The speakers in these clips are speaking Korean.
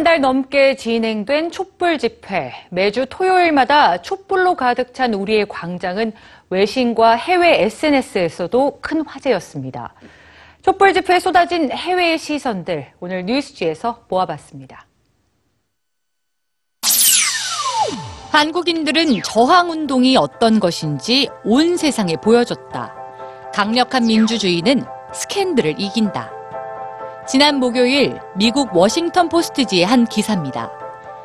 한 달 넘게 진행된 촛불 집회. 매주 토요일마다 촛불로 가득 찬 우리의 광장은 외신과 해외 SNS에서도 큰 화제였습니다. 촛불 집회에 쏟아진 해외의 시선들 오늘 뉴스지에서 모아봤습니다. 한국인들은 저항운동이 어떤 것인지 온 세상에 보여줬다. 강력한 민주주의는 스캔들을 이긴다. 지난 목요일 미국 워싱턴 포스트지의 한 기사입니다.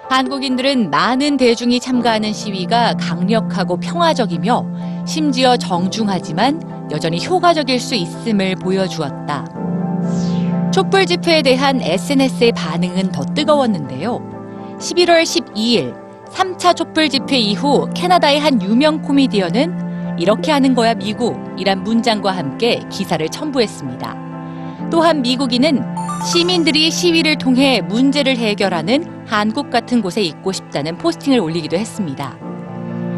한국인들은 많은 대중이 참가하는 시위가 강력하고 평화적이며 심지어 정중하지만 여전히 효과적일 수 있음을 보여주었다. 촛불 집회에 대한 SNS의 반응은 더 뜨거웠는데요. 11월 12일 3차 촛불 집회 이후 캐나다의 한 유명 코미디언은 이렇게 하는 거야 미국이란 문장과 함께 기사를 첨부했습니다. 또한 미국인은 시민들이 시위를 통해 문제를 해결하는 한국 같은 곳에 있고 싶다는 포스팅을 올리기도 했습니다.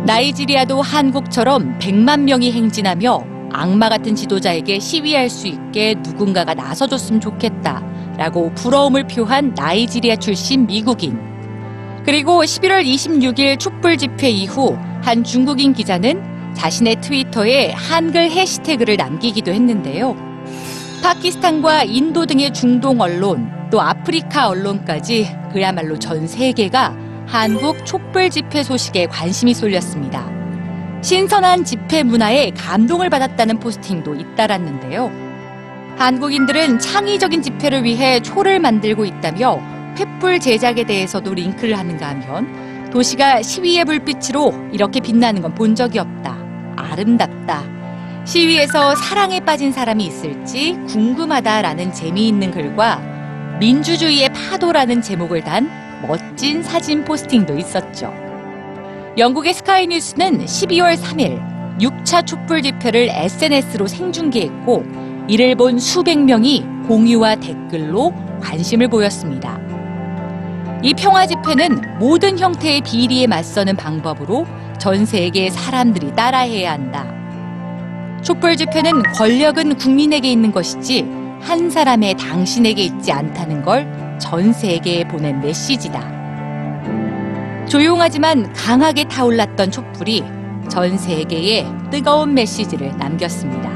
나이지리아도 한국처럼 100만 명이 행진하며 악마 같은 지도자에게 시위할 수 있게 누군가가 나서줬으면 좋겠다라고 부러움을 표한 나이지리아 출신 미국인. 그리고 11월 26일 촛불 집회 이후 한 중국인 기자는 자신의 트위터에 한글 해시태그를 남기기도 했는데요. 파키스탄과 인도 등의 중동 언론, 또 아프리카 언론까지 그야말로 전 세계가 한국 촛불 집회 소식에 관심이 쏠렸습니다. 신선한 집회 문화에 감동을 받았다는 포스팅도 잇따랐는데요. 한국인들은 창의적인 집회를 위해 초를 만들고 있다며 횃불 제작에 대해서도 링크를 하는가 하면 도시가 시위의 불빛으로 이렇게 빛나는 건 본 적이 없다. 아름답다. 시위에서 사랑에 빠진 사람이 있을지 궁금하다라는 재미있는 글과 민주주의의 파도라는 제목을 단 멋진 사진 포스팅도 있었죠. 영국의 스카이뉴스는 12월 3일 6차 촛불 집회를 SNS로 생중계했고 이를 본 수백 명이 공유와 댓글로 관심을 보였습니다. 이 평화 집회는 모든 형태의 비리에 맞서는 방법으로 전 세계의 사람들이 따라해야 한다. 촛불 집회는 권력은 국민에게 있는 것이지 한 사람의 당신에게 있지 않다는 걸 전 세계에 보낸 메시지다. 조용하지만 강하게 타올랐던 촛불이 전 세계에 뜨거운 메시지를 남겼습니다.